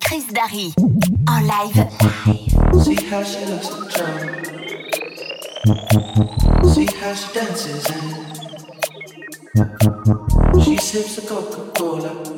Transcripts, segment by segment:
Chris Darry en live. See how she looks in trouble. See how she dances she sips a Coca-Cola.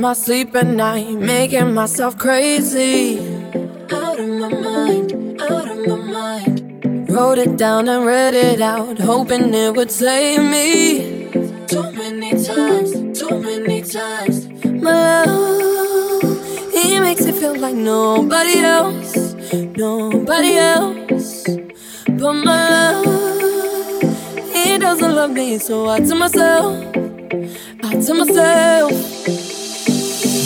in my sleep at night, making myself crazy. Out of my mind, out of my mind. Wrote it down and read it out, hoping it would save me. Too many times, too many times. My love, he makes it feel like nobody else, nobody else. But my love, he doesn't love me, so I tell myself, I tell myself.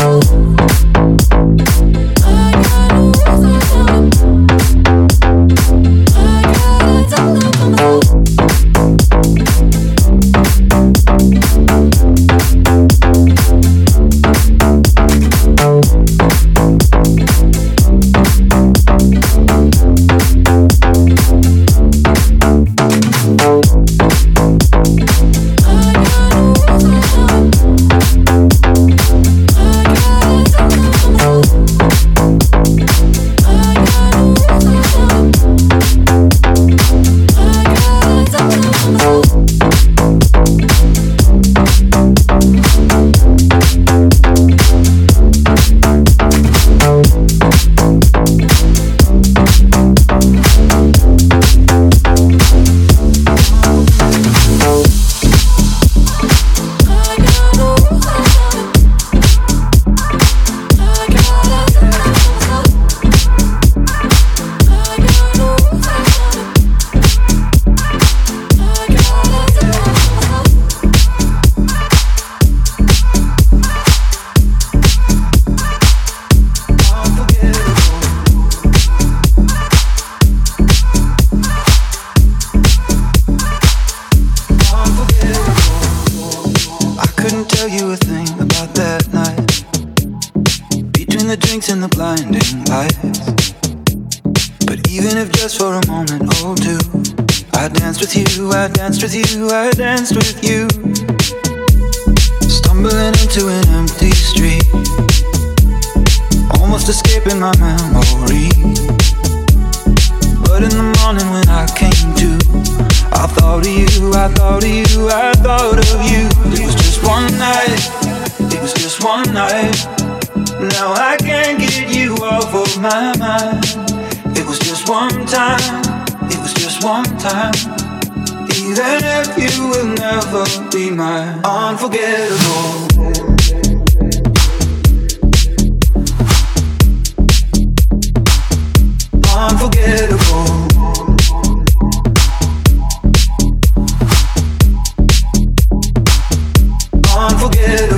Oh. Unforgettable.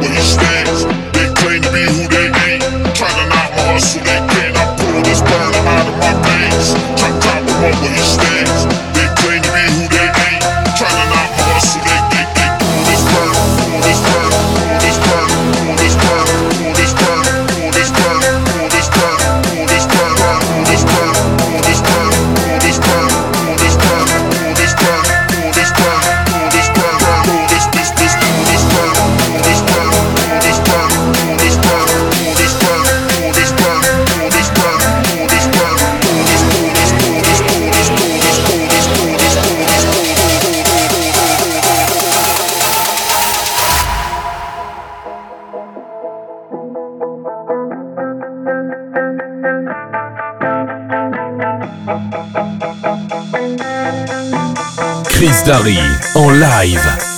where you stand. They claim to be who they ain't. Try to knock my hustle, they can't. I pull this burning out of my veins. Try to drop them up where you stand. Paris en live.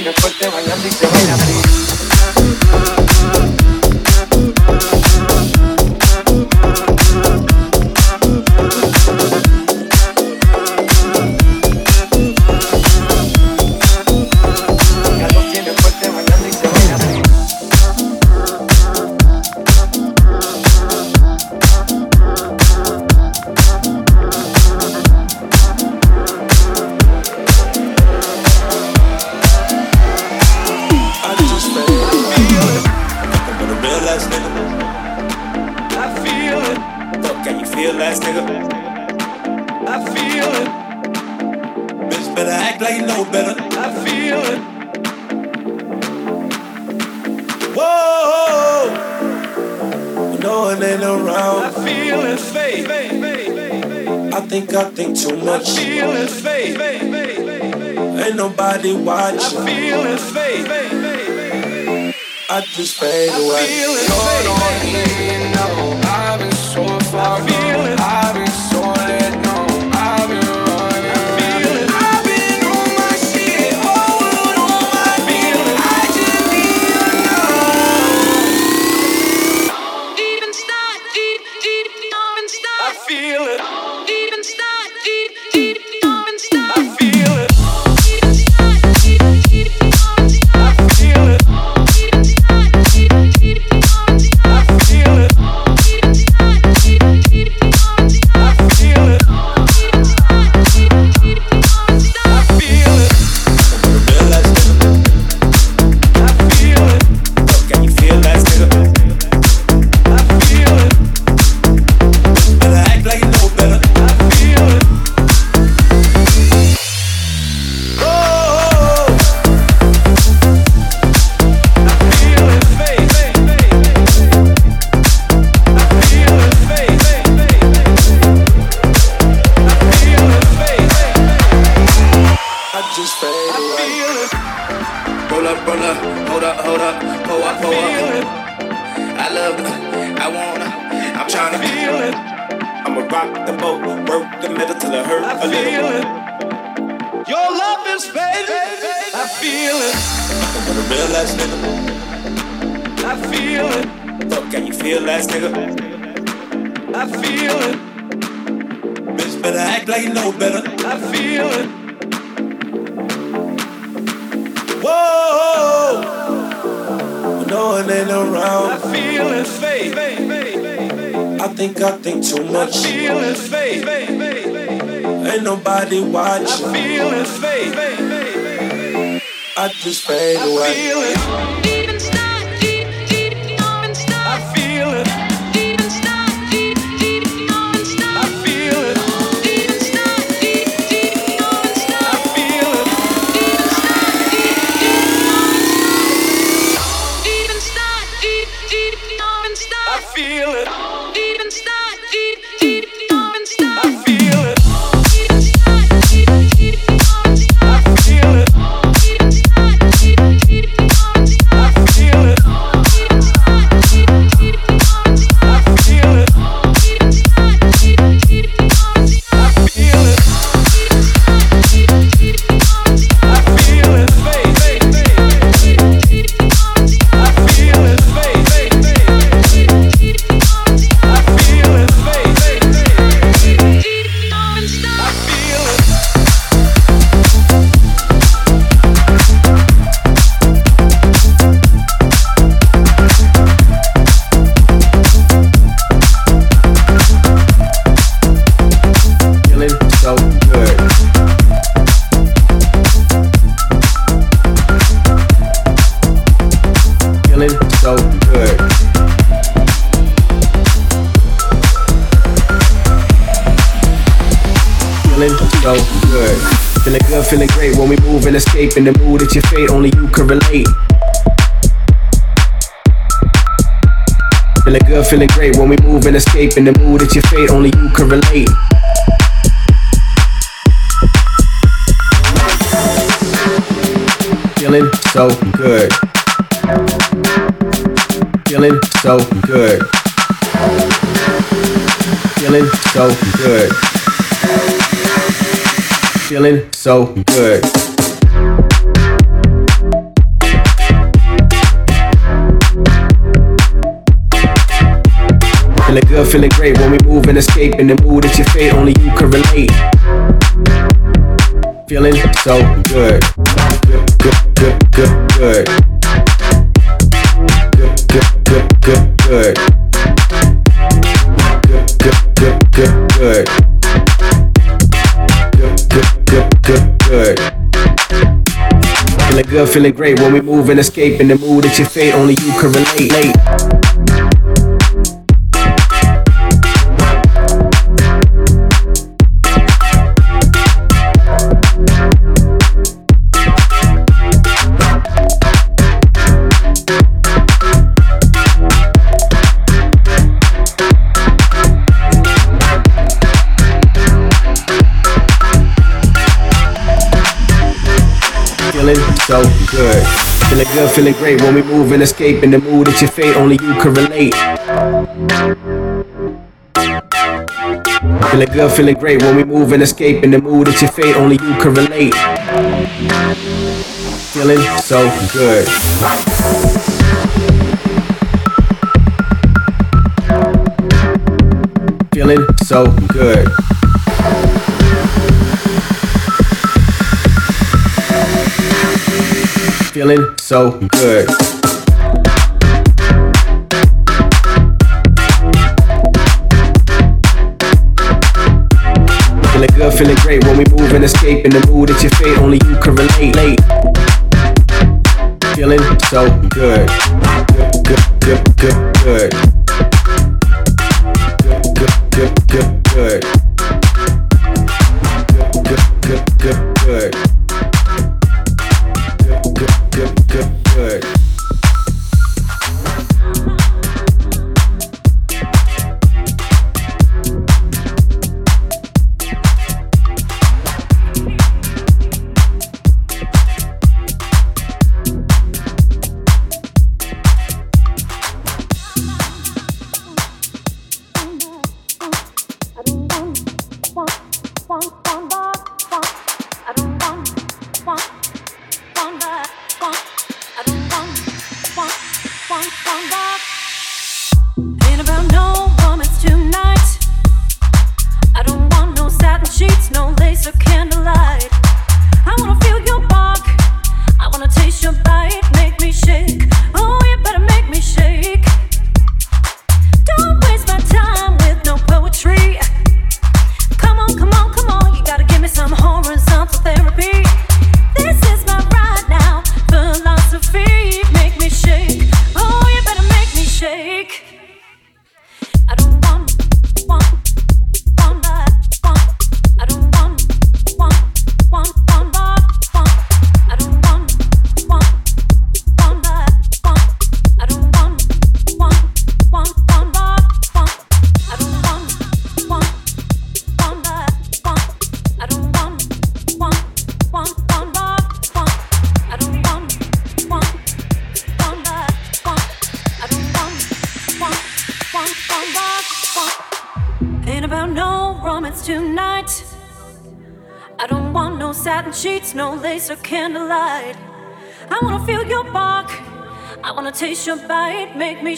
viene fuerte bailando y se baila así. Feeling great when we move and escape in the mood. It's your fate, only you can relate. Feeling so good. Feeling so good. Feeling so good. Feeling so good. Feeling good, feeling great when we move and escape in the mood. It's your fate, only you can relate. Feeling so good. Good, good, good, good, good. Good, good, good, good, good. Good, good, good, good, good. Feeling good, feeling great when we move and escape in the mood. It's your fate, only you can relate. So good. Feeling good, feeling great when we move and escape in the mood. It's your fate, only you can relate. Feeling good, feeling great when we move and escape in the mood. It's your fate, only you can relate. Feeling so good. Feeling so good. Feeling so good. Feeling good, feeling great when we move and escape in the mood. It's your fate, only you can relate. Late. Feeling so. Good, good, good, good, good. Good,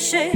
shake.